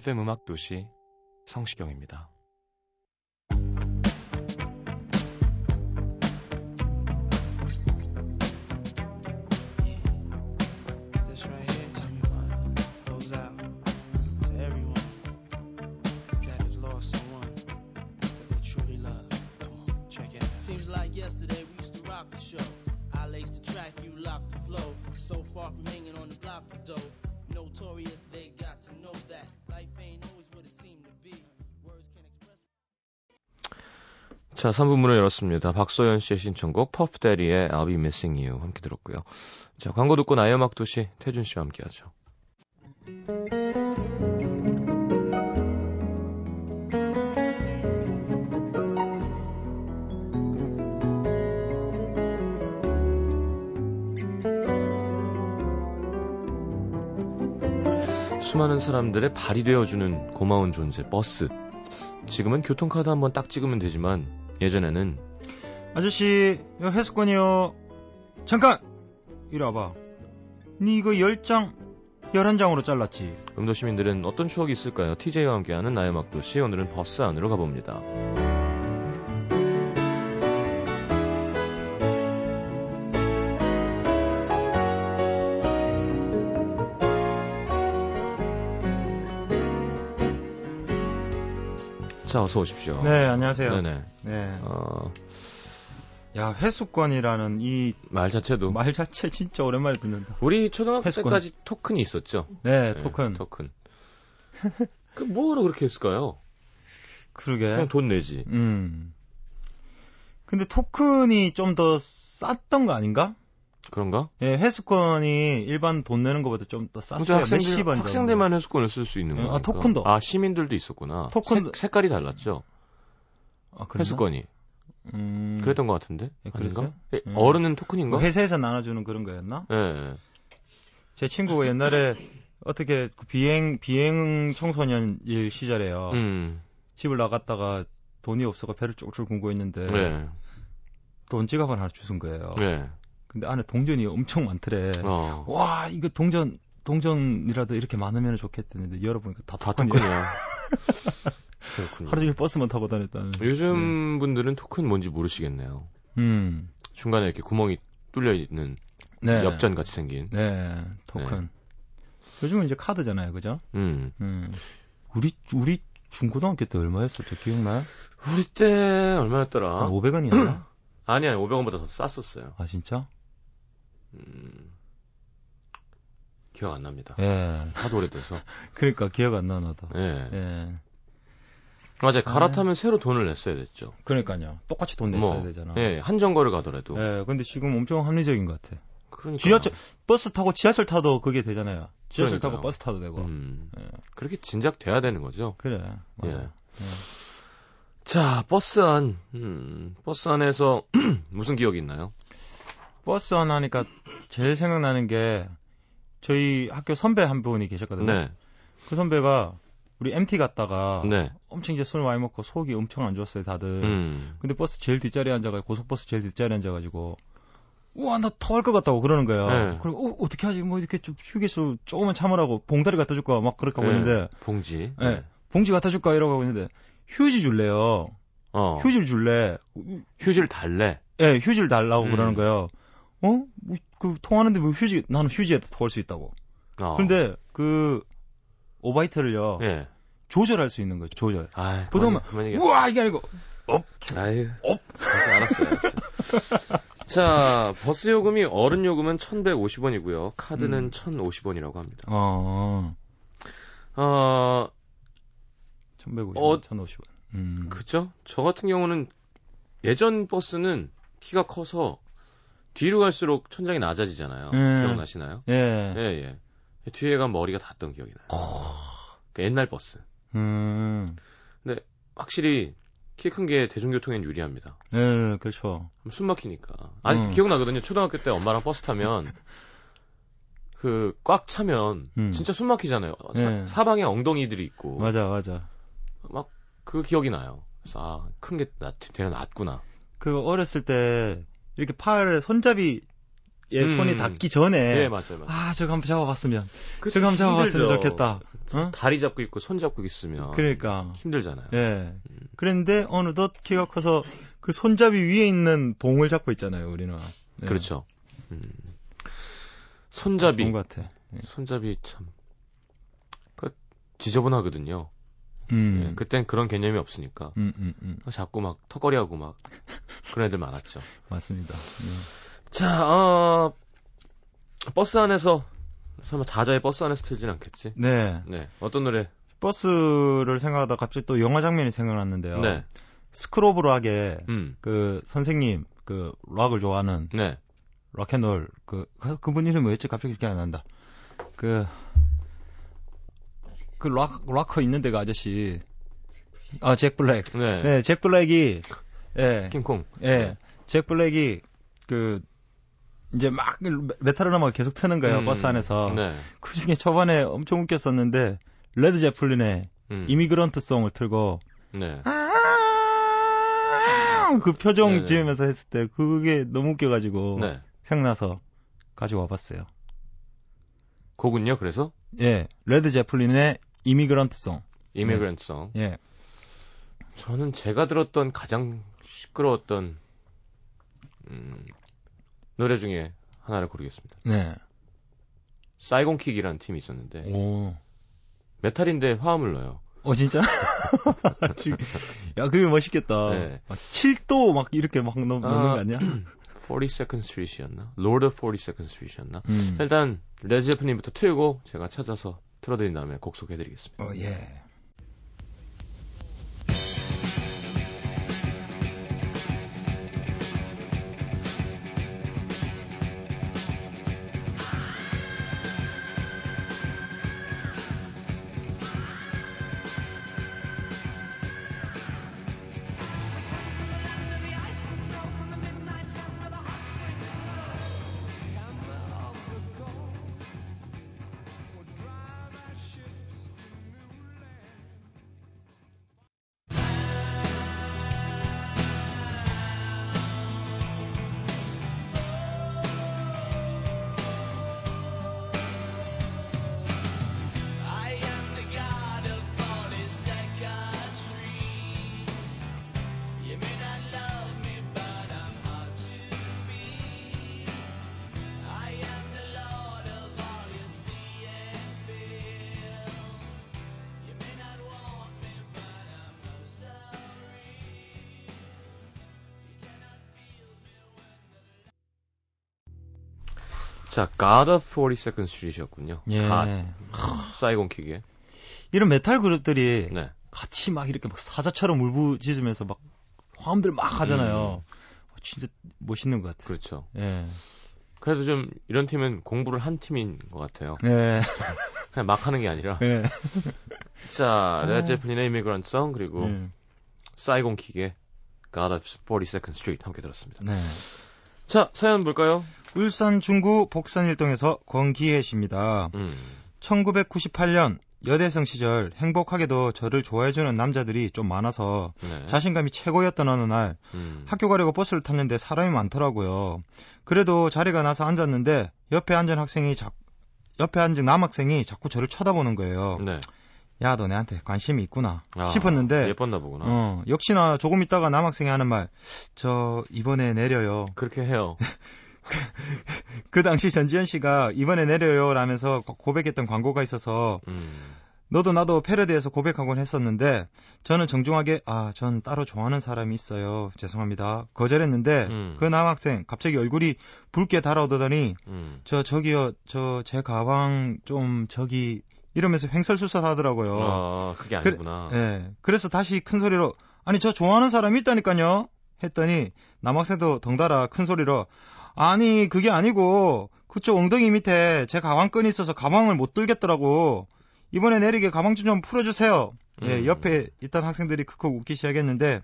FM 음악 도시 성시경입니다. 자, 3부 문을 열었습니다. 박소연 씨의 신청곡 퍼프데리의 I'll Be Missing You 함께 들었고요. 자, 광고 듣고 나의 음악 도시 태준 씨와 함께 하죠. 수많은 사람들의 발이 되어주는 고마운 존재, 버스. 지금은 교통카드 한번 딱 찍으면 되지만 예전에는 아저씨, 요 회수권이요. 잠깐! 이리 와봐. 니 이거 10장, 11장으로 잘랐지? 음도 시민들은 어떤 추억이 있을까요? TJ와 함께하는 나의 막도시 오늘은 버스 안으로 가봅니다. 자, 어서 오십시오. 네, 안녕하세요. 네네. 네. 어, 야, 회수권이라는 이 말 자체도 말 자체 진짜 오랜만에 듣는다. 우리 초등학교 회수권. 때까지 토큰이 있었죠. 네, 네, 토큰. 토큰. 그 뭐하러 그렇게 했을까요? 그러게. 그냥 돈 내지. 음. 근데 토큰이 좀 더 쌌던 거 아닌가? 그런가? 예, 회수권이 일반 돈 내는 것보다 좀 더 쌌어요. 학생들. 학생들만 회수권을 쓸 수 있는 네, 거니까. 아, 토큰도. 아, 시민들도 있었구나. 토큰도- 색, 깔이 달랐죠. 아? 회수권이. 음. 그랬던 것 같은데. 예? 그랬어요? 예, 음. 어른은 토큰인가? 뭐 회사에서 나눠주는 그런 거였나? 예, 예. 제 친구가 옛날에 어떻게 그 비행 비행 청소년 일 시절에요. 음. 집을 나갔다가 돈이 없어가 배를 쫄쫄 굶고 있는데 예. 돈 지갑을 하나 주신 거예요. 예. 근데 안에 동전이 엄청 많더래. 어. 와 이거 동전 동전이라도 이렇게 많으면 좋겠다는데 열어보니까 다다 토큰이야. 토큰이야. 그렇군요. 하루 종일 버스만 타고 다녔다는. 요즘 분들은 토큰 뭔지 모르시겠네요. 음. 중간에 이렇게 구멍이 뚫려 있는 네. 엽전 같이 생긴. 네. 토큰. 요즘은 이제 카드잖아요, 그죠? 음. 음. 우리 우리 중고등학교 때 얼마였었죠? 기억나요? 우리 때 얼마였더라? 한 500원이었나? 아니 아니 500원보다 더 쌌었어요. 아 진짜? 음. 기억 안 납니다. 예. 하도 오래돼서. 그러니까 기억 안 나, 나도. 예. 예. 맞아요. 갈아타면 새로 돈을 냈어야 됐죠. 그러니까요. 똑같이 돈 냈어야 뭐, 되잖아. 예, 한정거를 가더라도. 예, 근데 지금 엄청 합리적인 것 같아. 그러니까. 지하철, 버스 타고 지하철 타도 그게 되잖아요. 지하철 그러니까요. 타고 버스 타도 되고. 음, 예. 그렇게 진작 돼야 되는 거죠. 그래. 맞아. 예. 자, 버스 안, 음, 버스 안에서 무슨 기억이 있나요? 버스 안 하니까 제일 생각나는 게 저희 학교 선배 한 분이 계셨거든요. 네, 그 선배가 우리 MT 갔다가 네, 엄청 이제 술 많이 먹고 속이 엄청 안 좋았어요, 다들. 음, 근데 버스 제일 뒷자리에 앉아가지고 고속버스 제일 뒷자리에 앉아가지고 우와 나 토할 것 같다고 그러는 거예요. 네. 그리고 어, 어떻게 하지 뭐 이렇게 좀 휴게소 조금만 참으라고 봉다리 갖다 줄까 막 그렇게 하고 네, 있는데 봉지. 네. 봉지 갖다 줄까 이러고 하고 있는데 휴지 줄래요. 어, 휴지를 줄래. 휴지를 달래. 예, 휴지를 달라고 음. 그러는 거예요. 어? 뭐, 그 통하는데 뭐 휴지 나는 휴지에다 토할 수 있다고. 어. 그런데 그 오바이트를요 예. 조절할 수 있는 거죠. 조절. 아, 얘기. 우와 이게 아니고 아유. 업. 알았어요, 알았어요. 자, 버스 요금이 어른 요금은 1,150원이고요. 카드는 음. 1,050원이라고 합니다. 어, 어, 1150원, 어, 1050원. 음. 그죠? 저 같은 경우는 예전 버스는 키가 커서 뒤로 갈수록 천장이 낮아지잖아요. 음. 기억나시나요? 예. 예, 예. 뒤에 가면 머리가 닿던 기억이 나요. 그 옛날 버스. 음. 확실히 키 큰 게 대중교통엔 유리합니다. 예, 그렇죠. 숨 막히니까. 아직 음. 기억나거든요. 초등학교 때 엄마랑 버스 타면 그 꽉 차면 음. 진짜 숨 막히잖아요. 예. 사, 방에 엉덩이들이 있고 맞아, 맞아. 막 그 기억이 나요. 그래서 아, 큰 게 되게 낫구나. 그 어렸을 때 이렇게 팔에 손잡이에 음. 손이 닿기 전에 예, 맞아요, 맞아요. 아, 저거 한번 잡아봤으면. 그치, 저거 한번 잡아봤으면 힘들죠. 좋겠다. 어? 다리 잡고 있고 손 잡고 있으면 그러니까. 힘들잖아요. 예. 그랬는데 어느덧 키가 커서 그 손잡이 위에 있는 봉을 잡고 있잖아요, 우리는. 예. 그렇죠. 음. 손잡이, 좋은 것 같아. 손잡이 참 그, 지저분하거든요. 음. 예, 그땐 그런 개념이 없으니까 음, 음, 음. 자꾸 막 턱걸이하고 막 그런 애들 많았죠. 맞습니다. 예. 자, 어, 버스 안에서 설마 자자의 버스 안에서 틀진 않겠지? 네. 네, 어떤 노래? 버스를 생각하다 갑자기 또 영화 장면이 생각났는데요. 네, School of Rock의 음, 그 선생님 그 락을 좋아하는 네, 락앤롤 그 그- 그분 이름이 뭐였지 갑자기 기억이 안 난다. 그 그 락, 락커 있는 데가 아저씨. 아, 잭 블랙. 네, 네, 잭 블랙이 예. 킹콩. 예. 잭 블랙이 그 이제 막 메탈 음악을 계속 트는 거예요. 음, 버스 안에서. 네, 그 중에 초반에 엄청 웃겼었는데 레드 제플린의 음, Immigrant Song을 틀고 네, 그 표정 네네. 지으면서 했을 때 그게 너무 웃겨가지고 네. 생각나서 가지고 와봤어요. 곡은요? 그래서 예, 레드 제플린의 Immigrant Song. Immigrant Song. 예, 저는 제가 들었던 가장 시끄러웠던 음, 노래 중에 하나를 고르겠습니다. 네. 사이곤킥이라는 팀이 있었는데 오, 메탈인데 화음을 넣어요. 어 진짜? 야, 그게 멋있겠다. 네. 막 7도 막 이렇게 막 넣, 아, 거 아니야? 42nd Street이었나? Lord of 42nd Street이었나? 음. 일단 레드제프님부터 틀고 제가 찾아서 틀어드린 다음에 곡 소개해드리겠습니다. 어, 예. 자, God of 42nd Street이었군요. 예. 사이곤킥의. 이런 메탈 그룹들이 네. 같이 막 이렇게 막 사자처럼 울부짖으면서 막 화음들 막 하잖아요. 어, 진짜 멋있는 것 같아요. 그렇죠. 예. 그래도 좀 이런 팀은 공부를 한 팀인 것 같아요. 예. 그냥 막 하는 게 아니라. 예. 자, 레드제플린의 Immigrant Song 그리고 예. 사이곤킥의 God of 42nd Street 함께 들었습니다. 네. 자, 사연 볼까요? 울산 중구 복산일동에서 권기혜 씨입니다. 음, 1998년 여대생 시절 행복하게도 저를 좋아해주는 남자들이 좀 많아서 네. 자신감이 최고였던 어느 날 음, 학교 가려고 버스를 탔는데 사람이 많더라고요. 그래도 자리가 나서 앉았는데 옆에 앉은 학생이 자, 옆에 앉은 남학생이 자꾸 저를 쳐다보는 거예요. 네. 야, 너 내한테 관심이 있구나 아, 싶었는데 예뻤나 보구나. 어, 역시나 조금 있다가 남학생이 하는 말, 저 이번에 내려요. 그렇게 해요. 그 당시 전지현 씨가 이번에 내려요 라면서 고백했던 광고가 있어서 음, 너도 나도 패러디에서 고백하곤 했었는데 저는 정중하게 아, 전 따로 좋아하는 사람이 있어요. 죄송합니다. 거절했는데 음. 그 남학생 갑자기 얼굴이 붉게 달아오더니 음. 저 저기요 저 제 가방 좀 저기 이러면서 횡설수설하더라고요. 아, 그게 아니구나. 예. 그래서 다시 큰 소리로 아니 저 좋아하는 사람이 있다니까요. 했더니 남학생도 덩달아 큰 소리로 아니 그게 아니고 그쪽 엉덩이 밑에 제 가방끈이 있어서 가방을 못 들겠더라고. 이번에 내리게 가방 좀 좀 풀어주세요. 예, 음. 옆에 있던 학생들이 크크 웃기 시작했는데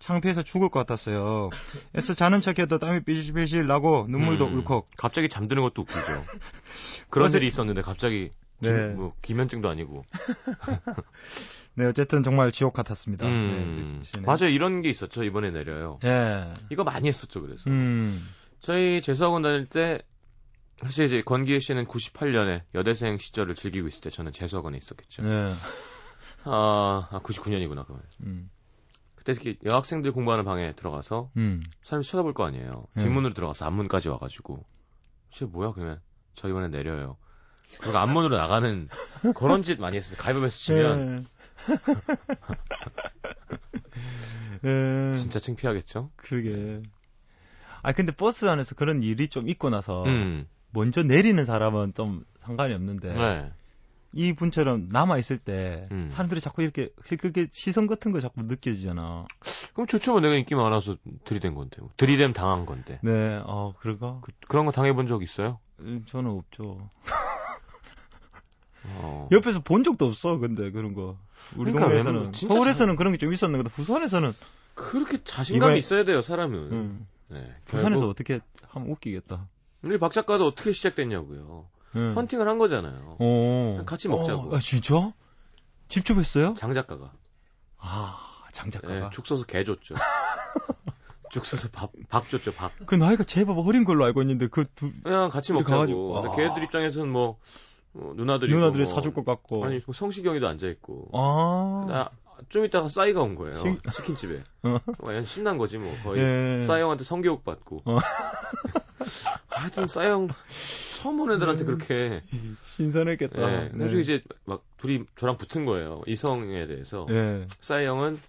창피해서 죽을 것 같았어요. 애써 자는 척해도 땀이 삐실삐실 나고 눈물도 음. 울컥. 갑자기 잠드는 것도 웃기죠. 그런 어제- 일이 있었는데 갑자기 김, 네. 뭐 기면증도 아니고. 네, 어쨌든 정말 지옥 같았습니다. 음. 네, 시네. 맞아요. 이런 게 있었죠. 이번에 내려요. 예. 이거 많이 했었죠. 그래서. 음. 저희 재수학원 다닐 때 사실 이제 권기혜 씨는 98년에 여대생 시절을 즐기고 있을 때 저는 재수학원에 있었겠죠. 예. 아, 아 99년이구나 그러면. 음. 그때 이렇게 여학생들 공부하는 방에 들어가서 음. 사람이 쳐다볼 거 아니에요. 네. 뒷문으로 들어가서 앞문까지 와가지고 쟤 뭐야 그러면 저 이번에 내려요. 그리고 앞문으로 나가는 그런 짓 많이 했습니다. 가위바위보에서 치면 예. 예. 진짜 창피하겠죠. 그러게. 아 근데 버스 안에서 그런 일이 좀 있고 나서 음, 먼저 내리는 사람은 좀 상관이 없는데 네. 이 분처럼 남아 있을 때 음. 사람들이 자꾸 이렇게 그렇게 시선 같은 거 자꾸 느껴지잖아. 그럼 좋죠. 뭐 내가 인기 많아서 들이댄 건데. 뭐. 들이댐 당한 건데. 네, 어 그런가? 그, 그런 거 당해본 적 있어요? 음, 저는 없죠. 어. 옆에서 본 적도 없어. 근데 그런 거. 우리 그러니까 동네에서는 서울에서는 그런 게 좀 있었는데 부산에서는 그렇게 자신감이 이번에- 있어야 돼요, 사람은. 음, 네. 부산에서 어떻게 하면 웃기겠다. 우리 박 작가도 어떻게 시작됐냐고요. 음. 헌팅을 한 거잖아요. 어. 같이 먹자고. 어, 아, 진짜? 직접 했어요? 장 작가가. 아, 장 작가가. 예, 죽 써서 개 줬죠. 죽 써서 밥, 밥 줬죠, 밥. 그 나이가 제법 어린 걸로 알고 있는데 그 두, 그냥 같이 먹자고. 가가지고, 근데 와. 걔들 입장에서는 뭐, 뭐 누나들이 누나들이 사줄 것 같고. 아니 뭐 성시경이도 앉아 있고. 아. 나 좀 이따가 싸이가 온 거예요. 신- 치킨집에. 어. 완전 신난 거지 뭐 거의. 예. 싸이 형한테 성교육 받고. 어. 하여튼 싸이 형 처음 본 애들한테 그렇게. 신선했겠다. 예. 나중에 이제 막 둘이 저랑 붙은 거예요. 이성에 대해서. 예. 싸이 형은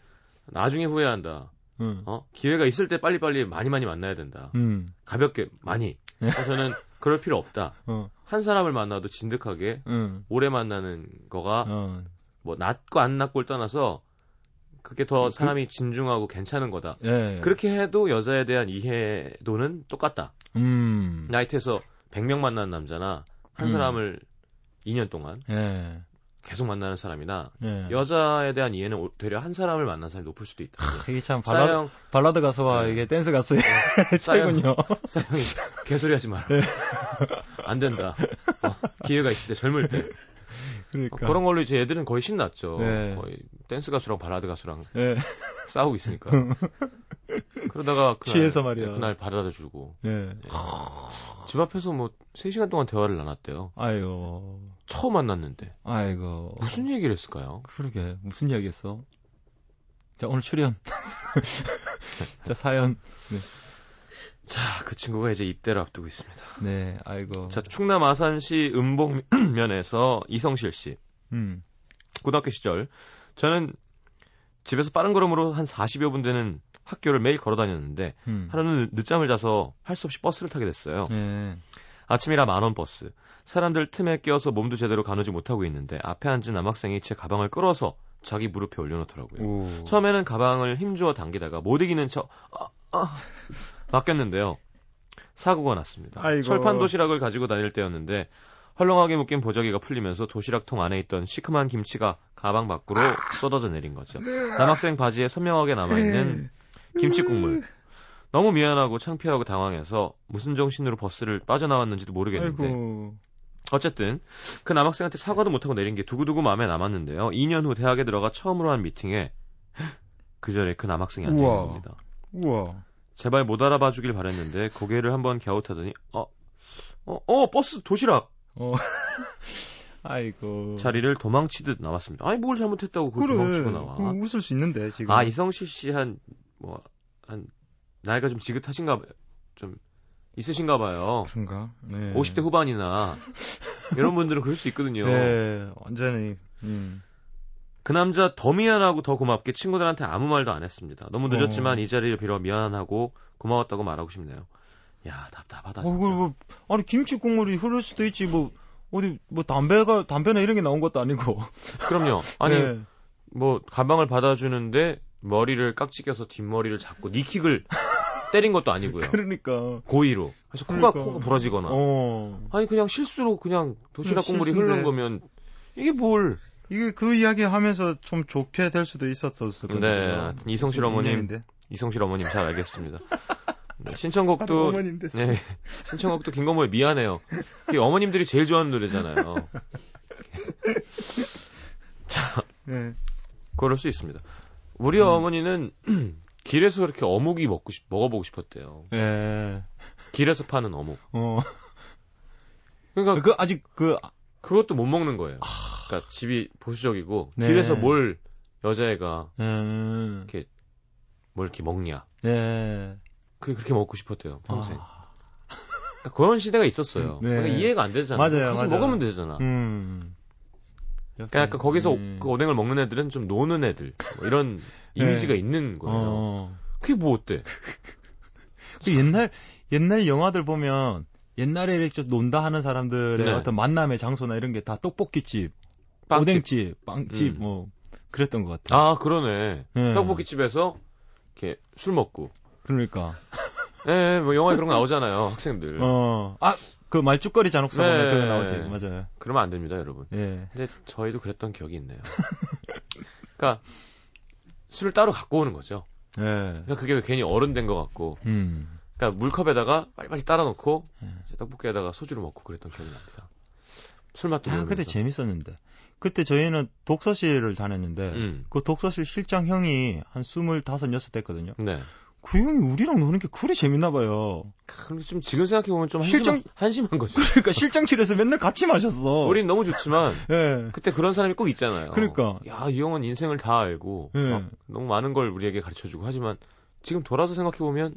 나중에 후회한다. 응. 어? 기회가 있을 때 빨리빨리 많이 많이 만나야 된다. 음. 가볍게 많이. 예. 저는 그럴 필요 없다. 어. 한 사람을 만나도 진득하게 응. 오래 만나는 거가 어. 뭐 낫고 안 낫고를 떠나서 그게 더 사람이 진중하고 괜찮은 거다. 예. 그렇게 해도 여자에 대한 이해도는 똑같다. 음. 나이트에서 100명 만나는 남자나 한 음. 사람을 2년 동안 예. 계속 만나는 사람이나 예. 여자에 대한 이해는 오- 되려 한 사람을 만난 사람이 높을 수도 있다. 이게 참 발라드, 싸이 형, 발라드 가수와 네. 이게 댄스 가수의 싸영, 차이군요. 싸이 형이 개소리 하지 마라. 네. 안 된다. 어, 기회가 있을 때 젊을 때. 그러니까. 어, 그런 걸로 이제 애들은 거의 신났죠. 네. 거의 댄스 가수랑 발라드 가수랑 예. 싸우고 있으니까. 그러다가 그날, 취해서 말이야. 그날 바래다 주고 예. 집 앞에서 뭐 3시간 동안 대화를 나눴대요. 아이고. 처음 만났는데 아이고. 무슨 얘기를 했을까요? 그러게. 무슨 이야기 했어? 자, 오늘 출연. 자, 사연. 자, 그 친구가 이제 입대를 앞두고 있습니다. 네, 아이고. 자, 충남 아산시 음봉면에서 이성실 씨. 음. 고등학교 시절 저는 집에서 빠른 걸음으로 한 40여 분 되는 학교를 매일 걸어 다녔는데 음. 하루는 늦잠을 자서 할 수 없이 버스를 타게 됐어요. 예. 아침이라 만원 버스. 사람들 틈에 끼어서 몸도 제대로 가누지 못하고 있는데 앞에 앉은 남학생이 제 가방을 끌어서 자기 무릎에 올려놓더라고요. 오. 처음에는 가방을 힘주어 당기다가 못 이기는 척 아, 아, 맡겼는데요. 사고가 났습니다. 아이고. 철판 도시락을 가지고 다닐 때였는데 헐렁하게 묶인 보자기가 풀리면서 도시락통 안에 있던 시큼한 김치가 가방 밖으로 쏟아져 내린 거죠. 남학생 바지에 선명하게 남아있는 김치 국물. 너무 미안하고 창피하고 당황해서 무슨 정신으로 버스를 빠져나왔는지도 모르겠는데 아이고. 어쨌든 그 남학생한테 사과도 못하고 내린 게 두고두고 마음에 남았는데요. 2년 후 대학에 들어가 처음으로 한 미팅에 그 자리에 그 남학생이 앉아 있는 우와. 겁니다. 우와. 제발 못 알아봐 주길 바랬는데 고개를 한번 갸웃하더니 어, 어, 어, 버스 도시락 어. 아이고. 자리를 도망치듯 나왔습니다. 아니 뭘 잘못했다고 그걸 그래. 도망치고 나와. 그거 웃을 수 있는데, 지금. 아 이성실 씨 한 뭐 한 나이가 좀 지긋하신가 봐- 좀 있으신가 봐요. 그런가? 네. 50대 후반이나 이런 분들은 그럴 수 있거든요. 네, 완전히 음. 그 남자 더 미안하고 더 고맙게 친구들한테 아무 말도 안 했습니다. 너무 늦었지만 어. 이 자리를 빌어 미안하고 고마웠다고 말하고 싶네요. 야 답답하다 어, 진짜. 그, 뭐, 아니 김치 국물이 흐를 수도 있지 뭐 어디 뭐 담배가 담배나 이런 게 나온 것도 아니고. 그럼요. 아니 네. 뭐 가방을 받아주는데 머리를 깍지 껴서 뒷머리를 잡고 니킥을 때린 것도 아니고요. 그러니까. 고의로. 그래서 코가 그러니까. 코가 부러지거나. 어. 아니 그냥 실수로 그냥 도시락 국물이. 흐르는 거면 이게 뭘? 이게 그 이야기 하면서 좀 좋게 될 수도 있었었을 네, 거예요. 하여튼 이성실 어머님, 이성실 어머님 잘 알겠습니다. 네, 신청곡도. 네, 신청곡도 김건모의 미안해요. 그게 어머님들이 제일 좋아하는 노래잖아요. 자, 네. 그럴 수 있습니다. 우리 음. 어머니는 길에서 그렇게 어묵이 먹고 싶, 먹어보고 싶었대요. 예. 길에서 파는 어묵. 어. 그러니까 그 아직 그 그것도 못 먹는 거예요. 그러니까 집이 보수적이고 네. 길에서 뭘 여자애가 음. 뭘 이렇게 먹냐. 네. 그게 그렇게 먹고 싶었대요. 평생. 아. 그러니까 그런 시대가 있었어요. 네. 그러니까 이해가 안 되잖아. 맞아요, 가서 맞아요. 먹으면 되잖아. 음. 그러니까 약간 거기서 음. 그 오뎅을 먹는 애들은 좀 노는 애들 뭐 이런 네. 이미지가 있는 거예요. 어. 그게 뭐 어때? 그 옛날 옛날 영화들 보면 옛날에 이렇게 좀 논다 하는 사람들의 네. 어떤 만남의 장소나 이런 게 다 떡볶이집, 빵집. 오뎅집, 빵집 음. 뭐 그랬던 것 같아요. 아 그러네. 네. 떡볶이집에서 이렇게 술 먹고. 그러니까 예, 뭐 영화에 그런 거 나오잖아요. 학생들. 어. 아, 그 말죽거리 잔혹사 네. 그거 나오지. 맞아요. 그러면 안 됩니다, 여러분. 예. 근데 저희도 그랬던 기억이 있네요. 그러니까 술을 따로 갖고 오는 거죠. 예. 그러니까 그게 괜히 어른 된 것 같고. 음. 그러니까 물컵에다가 빨리빨리 따라 놓고 네. 이제 떡볶이에다가 소주를 먹고 그랬던 기억이 납니다. 술 맛도 아, 모르면서. 그때 재밌었는데. 그때 저희는 독서실을 다녔는데 음. 그 독서실 실장 형이 한 스물다섯 여섯 됐거든요. 네. 그 형이 우리랑 노는 게 그리 재밌나 봐요. 좀 지금 생각해 보면 좀 실장- 한심한, 한심한 거죠. 그러니까 실장실에서 맨날 같이 마셨어. 우린 너무 좋지만 예. 그때 그런 사람이 꼭 있잖아요. 그러니까. 야, 이 형은 인생을 다 알고 예. 막 너무 많은 걸 우리에게 가르쳐 주고 하지만 지금 돌아서 생각해 보면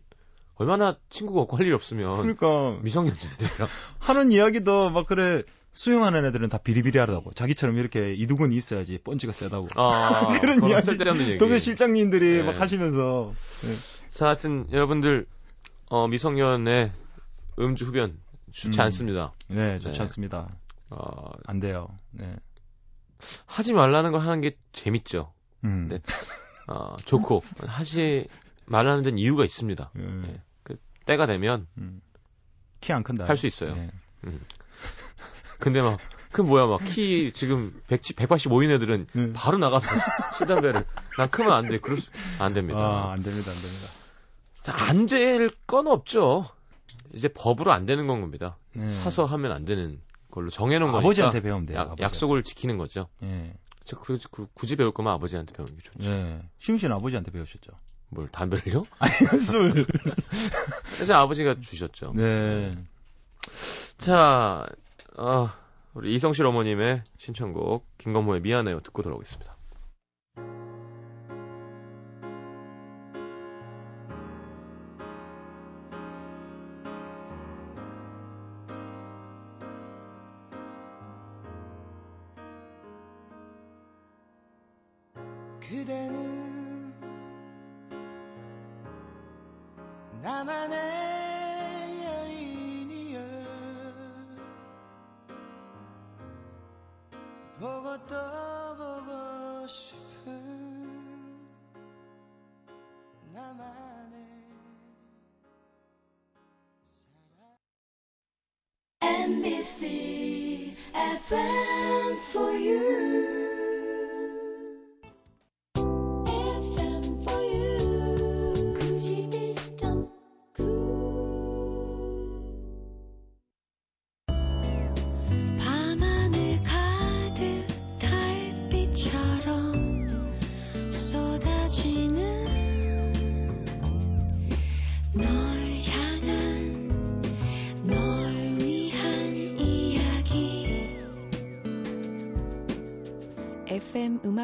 얼마나 친구가 없고 할 일이 없으면 그러니까 미성년자들이랑 하는 이야기도 막 그래 수영하는 애들은 다 비리비리하다고 자기처럼 이렇게 이두근이 있어야지 펀치가 세다고 아, 그런 이야기. 동네 실장님들이 네. 막 하시면서 자, 하여튼 여러분들 어, 미성년의 음주 흡연 좋지 음. 않습니다. 네 좋지 네. 않습니다 어, 안 돼요 네 하지 말라는 걸 하는 게 재밌죠. 음. 네. 어, 좋고 하지 말라는 데는 이유가 있습니다. 예. 네. 때가 되면 음. 키안 큰다 할 수 있어요. 네. 근데 막 그 뭐야 막 키 지금 100, 185인 애들은 음. 바로 나가서 술 담배를 난 크면 안 돼. 그럴 수, 안 됩니다. 아, 안 됩니다, 안 됩니다. 자, 안 될 건 없죠. 이제 법으로 안 되는 건 겁니다. 네. 사서 하면 안 되는 걸로 정해놓은 거니까 아버지한테 배우면 돼요. 약, 아버지한테. 약속을 지키는 거죠. 예. 저 그, 그, 굳이 배울 거면 아버지한테 배우는 게 좋죠. 예. 시웅 씨는 아버지한테 배우셨죠? 뭘 담배를요? 아니, 술. 그래서 아버지가 주셨죠. 네. 자, 어, 우리 이성실 어머님의 신청곡 김건모의 미안해요 듣고 돌아오겠습니다. 그대는 나만의 보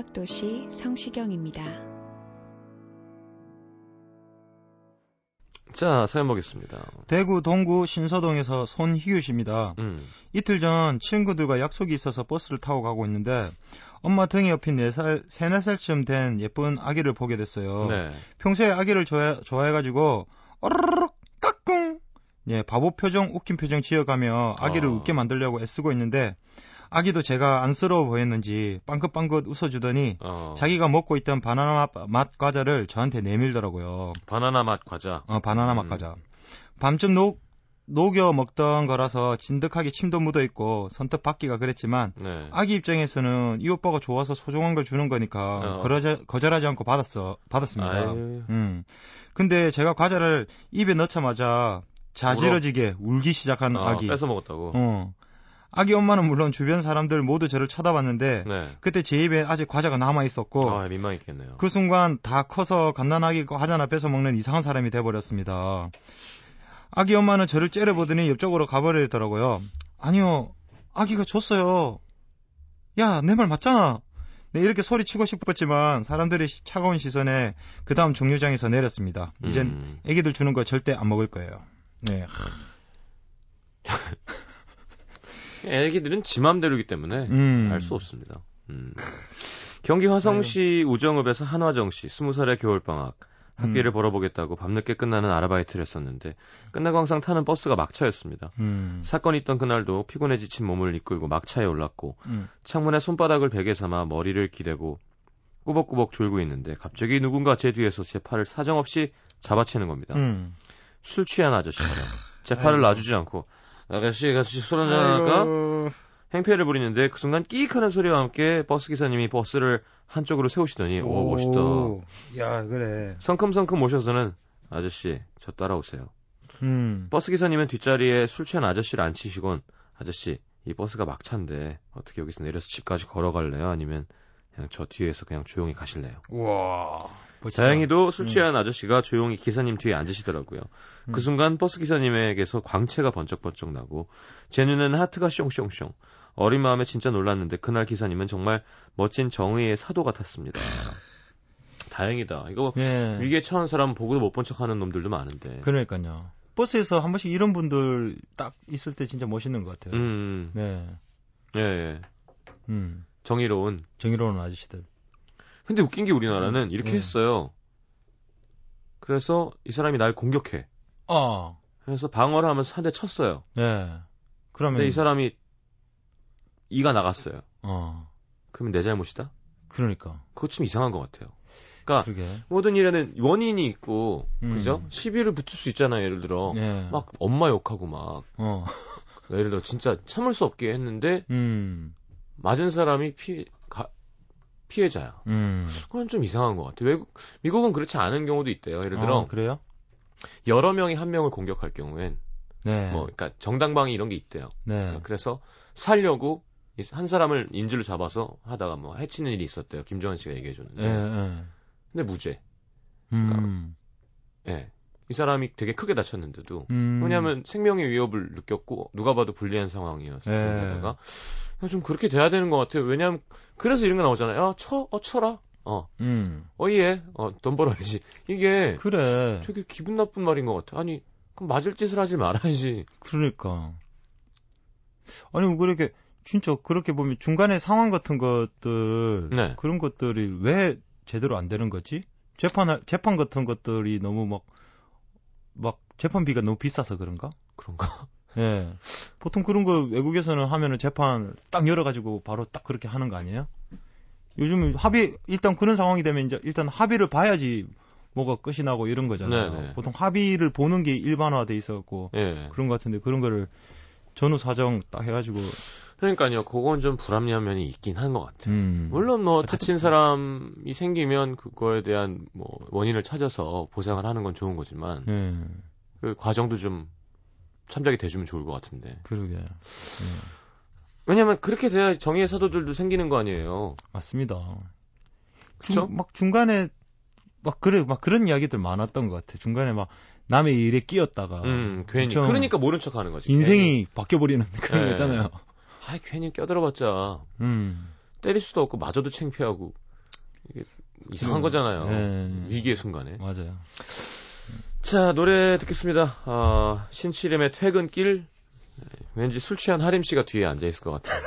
음악도시 성시경입니다. 자, 사연 보겠습니다. 대구 동구 신서동에서 손희규 씨입니다. 음. 이틀 전 친구들과 약속이 있어서 버스를 타고 가고 있는데 엄마 등에 업힌 4살, 3, 4살쯤 된 예쁜 아기를 보게 됐어요. 네. 평소에 아기를 좋아해, 좋아해가지고 어르르륵 까꿍 예, 바보 표정, 웃긴 표정 지어가며 아기를 어. 웃게 만들려고 애쓰고 있는데 아기도 제가 안쓰러워 보였는지 빵긋빵긋 웃어주더니 어, 자기가 먹고 있던 바나나 맛, 맛 과자를 저한테 내밀더라고요. 바나나 맛 과자. 어, 바나나 맛 음. 과자. 밤쯤 녹, 녹여 먹던 거라서 진득하게 침도 묻어 있고 선뜻 받기가 그랬지만 네. 아기 입장에서는 이 오빠가 좋아서 소중한 걸 주는 거니까 어. 거절하지, 거절하지 않고 받았어 받았습니다. 아유. 음. 근데 제가 과자를 입에 넣자마자 자지러지게 울기 시작한 어, 아기. 뺏어 먹었다고. 어. 아기 엄마는 물론 주변 사람들 모두 저를 쳐다봤는데 네. 그때 제 입에 아직 과자가 남아 있었고 아, 민망했겠네요. 그 순간 다 커서 갓난아기 과자 하나 뺏어 먹는 이상한 사람이 돼 버렸습니다. 아기 엄마는 저를 째려보더니 옆쪽으로 가버리더라고요. 아니요, 아기가 줬어요. 야, 내 말 맞잖아. 네, 이렇게 소리치고 싶었지만 사람들의 시- 차가운 시선에 그 다음 정류장에서 내렸습니다. 이젠 음. 애기들 주는 거 절대 안 먹을 거예요. 네. 애기들은 지 맘대로이기 때문에 음. 알수 없습니다. 음. 경기 화성시 우정읍에서 한화정 씨, 20살의 겨울방학. 학비를 음. 벌어보겠다고 밤늦게 끝나는 아르바이트를 했었는데 끝나고 항상 타는 버스가 막차였습니다. 음. 사건이 있던 그날도 피곤해 지친 몸을 이끌고 막차에 올랐고 음. 창문에 손바닥을 베개 삼아 머리를 기대고 꾸벅꾸벅 졸고 있는데 갑자기 누군가 제 뒤에서 제 팔을 사정없이 잡아채는 겁니다. 음. 술 취한 아저씨가 제 팔을. 놔주지 않고 아가씨 같이 술 한잔 할까? 행패를 부리는데 그 순간 끼익 하는 소리와 함께 버스 기사님이 버스를 한쪽으로 세우시더니 오 멋있다. 오. 야, 그래. 성큼성큼 오셔서는 아저씨 저 따라오세요. 음. 버스 기사님은 뒷자리에 술 취한 아저씨를 앉히시곤 아저씨 이 버스가 막차인데 어떻게 여기서 내려서 집까지 걸어갈래요? 아니면 그냥 저 뒤에서 그냥 조용히 가실래요? 와. 멋있다. 다행히도 술 취한 아저씨가 조용히 기사님 뒤에 앉으시더라고요. 음. 그 순간 버스 기사님에게서 광채가 번쩍번쩍 나고 제 눈에는 하트가 숑숑숑. 어린 마음에 진짜 놀랐는데 그날 기사님은 정말 멋진 정의의 사도 같았습니다. 다행이다. 이거 예. 위기에 처한 사람 보고도 못 본 척하는 놈들도 많은데. 그러니까요. 버스에서 한 번씩 이런 분들 딱 있을 때 진짜 멋있는 것 같아요. 음, 네. 예, 예. 음. 정의로운. 정의로운 아저씨들. 근데 웃긴 게 우리나라는 이렇게 음. 했어요. 그래서 이 사람이 날 공격해. 어. 그래서 방어를 하면서 한 대 쳤어요. 네. 그러면 근데 이 사람이 이가 나갔어요. 어. 그러면 내 잘못이다? 그러니까. 그거 좀 이상한 것 같아요. 그러니까 그러게. 모든 일에는 원인이 있고, 음. 그죠? 시비를 붙일 수 있잖아요. 예를 들어 예. 막 엄마 욕하고 막 어. 예를 들어 진짜 참을 수 없게 했는데 음. 맞은 사람이 피 가, 피해자야. 음. 그건 좀 이상한 것 같아요. 외국 미국은 그렇지 않은 경우도 있대요. 예를 들어 어, 그래요? 여러 명이 한 명을 공격할 경우엔 네. 뭐 그러니까 정당방위 이런 게 있대요. 네. 그래서 살려고 이- 한 사람을 인질로 잡아서 하다가 뭐 해치는 일이 있었대요. 김정은 씨가 얘기해 줬는데. 예, 예. 근데 무죄. 음. 예. 이 사람이 되게 크게 다쳤는데도 음. 왜냐하면 생명의 위협을 느꼈고 누가 봐도 불리한 예. 그런데다가 좀 그렇게 돼야 되는 것 같아요. 왜냐하면 그래서 이런 거 나오잖아요. 야, 쳐, 어, 쳐라. 어, 음. 어이해. 어, 돈 벌어야지. 이게 그래. 되게 기분 나쁜 말인 것 같아. 아니, 그럼 맞을 짓을 하지 말아야지. 그러니까. 아니, 뭐 그렇게, 진짜 그렇게 보면 중간에 상황 같은 것들, 네. 그런 것들이 왜 제대로 안 되는 거지? 재판, 재판 같은 것들이 너무 막, 막, 재판비가 너무 비싸서 그런가? 그런가? 예. 보통 그런 거 외국에서는 하면은 재판 딱 열어가지고 바로 딱 그렇게 하는 거 아니에요? 요즘은 합의, 일단 그런 상황이 되면 이제 일단 합의를 봐야지 뭐가 끝이 나고 이런 거잖아요. 네네. 보통 합의를 보는 게 일반화돼 있었고 예. 그런 것 같은데 그런 거를 전후 사정 딱 해가지고 그러니까요. 그건 좀 불합리한 면이 있긴 한 것 같아요. 음. 물론 뭐 다친 사람이 생기면 그거에 대한 뭐 원인을 찾아서 보상을 하는 건 좋은 거지만 예. 그 과정도 좀 참작이 돼주면 좋을 것 같은데. 그러게. 예. 왜냐면 그렇게 돼야 정의의 사도들도 생기는 거 아니에요. 맞습니다. 그쵸? 중, 막 중간에 막 그래 막 그런 이야기들 많았던 것 같아. 중간에 막 남의 일에 끼었다가 음, 괜히. 그러니까 모른 척 하는 거지. 인생이 바뀌어 버리는 그런 네. 거 있잖아요. 괜히. 아, 괜히 껴들어봤자 음. 때릴 수도 없고 맞아도 창피하고 이게 이상한 음. 거잖아요. 네. 위기의 순간에. 맞아요. 자, 노래 듣겠습니다. 아, 신치림의 퇴근길. 네, 왠지 술 취한 하림 씨가 뒤에 앉아 있을 것 같아요.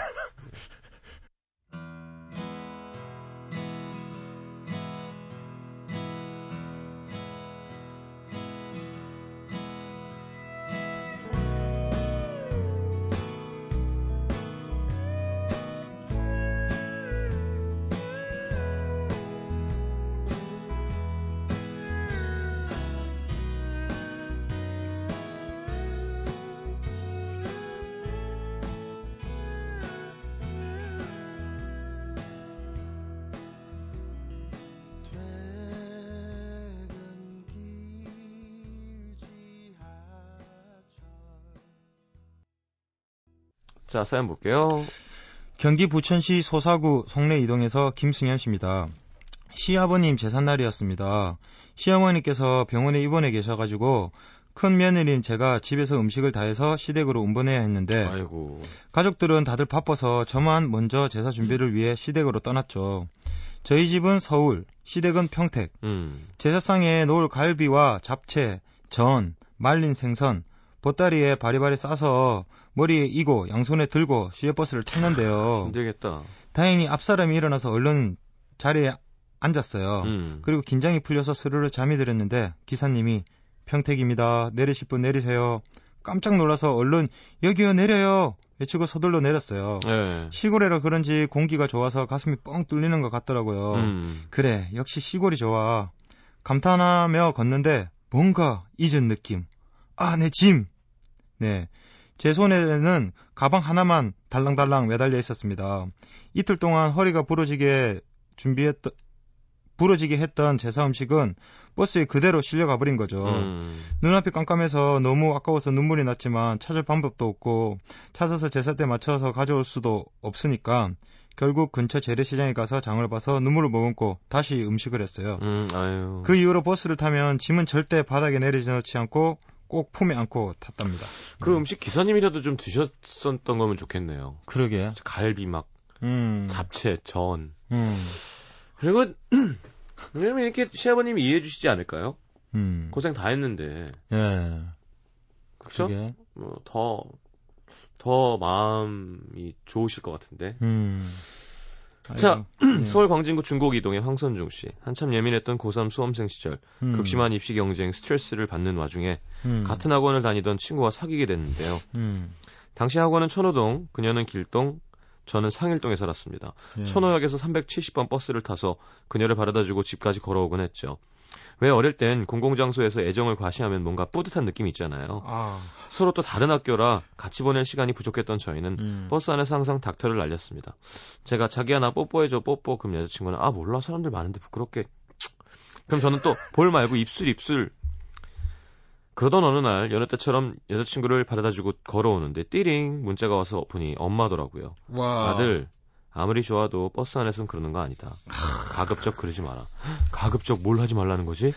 자, 사연 볼게요. 경기 부천시 소사구 송내 이동에서 김승현 씨입니다. 시아버님 제삿날이었습니다. 시어머니께서 병원에 입원해 계셔가지고 큰 며느리인 제가 집에서 음식을 다 해서 시댁으로 운반해야 했는데 아이고. 가족들은 다들 바빠서 저만 먼저 제사 준비를 위해 시댁으로 떠났죠. 저희 집은 서울, 시댁은 평택. 음. 제사상에 놓을 갈비와 잡채, 전, 말린 생선, 보따리에 바리바리 싸서 머리에 이고 양손에 들고 시외버스를 탔는데요. 힘들겠다. 다행히 앞사람이 일어나서 얼른 자리에 앉았어요. 음. 그리고 긴장이 풀려서 스르르 잠이 들었는데 기사님이 평택입니다. 내리실 분 내리세요. 깜짝 놀라서 얼른 여기요 내려요. 외치고 서둘러 내렸어요. 예. 시골이라 그런지 공기가 좋아서 가슴이 뻥 뚫리는 것 같더라고요. 음. 그래, 역시 시골이 좋아. 감탄하며 걷는데 뭔가 잊은 느낌. 아, 내 짐! 네. 제 손에는 가방 하나만 달랑달랑 매달려 있었습니다. 이틀 동안 허리가 부러지게 준비했던, 부러지게 했던 제사 음식은 버스에 그대로 실려가 버린 거죠. 음. 눈앞이 깜깜해서 너무 아까워서 눈물이 났지만 찾을 방법도 없고 찾아서 제사 때 맞춰서 가져올 수도 없으니까 결국 근처 재래시장에 가서 장을 봐서 눈물을 머금고 다시 음식을 했어요. 음. 그 이후로 버스를 타면 짐은 절대 바닥에 내리지 놓지 않고 꼭 품에 안고 탔답니다. 그 음식 기사님이라도 좀 드셨었던 거면 좋겠네요. 그러게. 갈비 막 음. 잡채, 전. 음. 그리고 왜냐면 이렇게 시아버님이 이해해 주시지 않을까요? 음. 고생 다 했는데. 예. 그쵸? 그러게. 뭐 더, 더 마음이 좋으실 것 같은데. 음. 자, 예. 서울 광진구 중곡 이동의 황선중 씨. 한참 예민했던 고3 수험생 시절 음. 극심한 입시 경쟁 스트레스를 받는 와중에 음. 같은 학원을 다니던 친구와 사귀게 됐는데요. 음. 당시 학원은 천호동, 그녀는 길동, 저는 상일동에 살았습니다. 예. 천호역에서 370번 버스를 타서 그녀를 바라다 주고 집까지 걸어오곤 했죠. 왜 어릴 땐 공공장소에서 애정을 과시하면 뭔가 뿌듯한 느낌이 있잖아요. 아. 서로 또 다른 학교라 같이 보낼 시간이 부족했던 저희는 음. 버스 안에서 항상 닥터를 날렸습니다. 제가 자기야 나 뽀뽀해줘 뽀뽀 그럼 여자친구는 아 몰라 사람들 많은데 부끄럽게 그럼 저는 또 볼 말고 입술 입술 그러던 어느 날 여느 때처럼 여자친구를 바라다주고 걸어오는데 띠링 문자가 와서 보니 엄마더라고요. 와. 아들 아무리 좋아도 버스 안에서는 그러는 거 아니다. 가급적 그러지 마라. 가급적 뭘 하지 말라는 거지?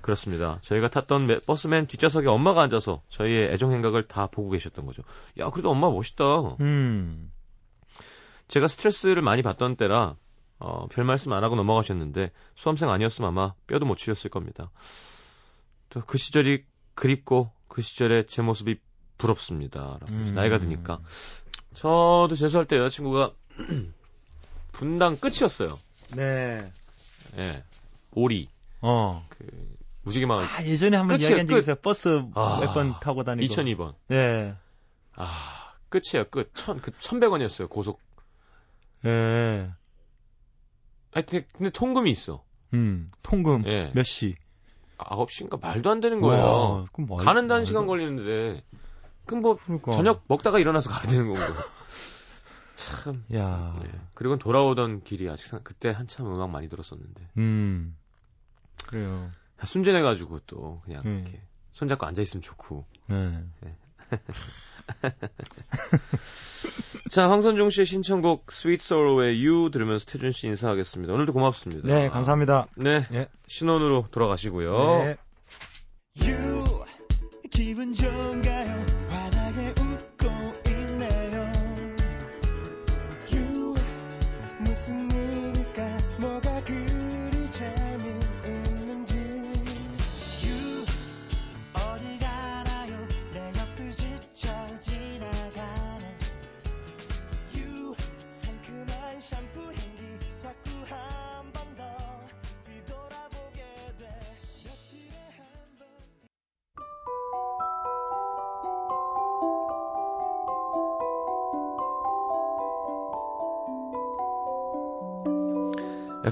그렇습니다. 저희가 탔던 매- 버스 맨 뒷좌석에 엄마가 앉아서 저희의 애정 행각을 다 보고 계셨던 거죠. 야, 그래도 엄마 멋있다. 음. 제가 스트레스를 많이 받던 때라 어, 별 말씀 안 하고 넘어가셨는데 수험생 아니었으면 아마 뼈도 못 치셨을 겁니다. 또그 시절이 그립고 그 시절의 제 모습이 부럽습니다. 라고 음. 나이가 드니까. 저도 재수할 때 여자친구가 분당 끝이었어요. 네. 예. 오리. 어. 그 무지개마을 아, 예전에 한번 이야기한 적 끝. 있어요. 버스 아, 몇번 타고 다니고. 2002번. 예. 아, 끝이에요. 끝. 천, 그 1100원이었어요. 고속. 예. 하여튼 근데 통금이 있어. 음. 통금 예. 몇 시? 9시인가 말도 안 되는 거예요. 와, 그럼 말- 가는 데한 시간 걸리는데 그럼 뭐 그러니까. 저녁 먹다가 일어나서 가야 되는 거고. 참. 야. 예. 그리고 돌아오던 길이 아직 상- 그때 한참 음악 많이 들었었는데 음. 그래요. 순진해 가지고 또 그냥 음. 이렇게 손잡고 앉아 있으면 좋고. 네. 자, 황선중 씨의 신청곡 Sweet Sorrow의 You 들으면서 태준 씨 인사하겠습니다. 오늘도 고맙습니다. 네, 감사합니다. 네, 예. 신혼으로 돌아가시고요. 네. You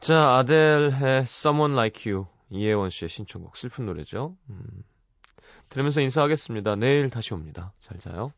자, 아델의 Someone Like You 이혜원 씨의 신청곡 슬픈 노래죠. 음, 들으면서 인사하겠습니다. 내일 다시 옵니다. 잘 자요.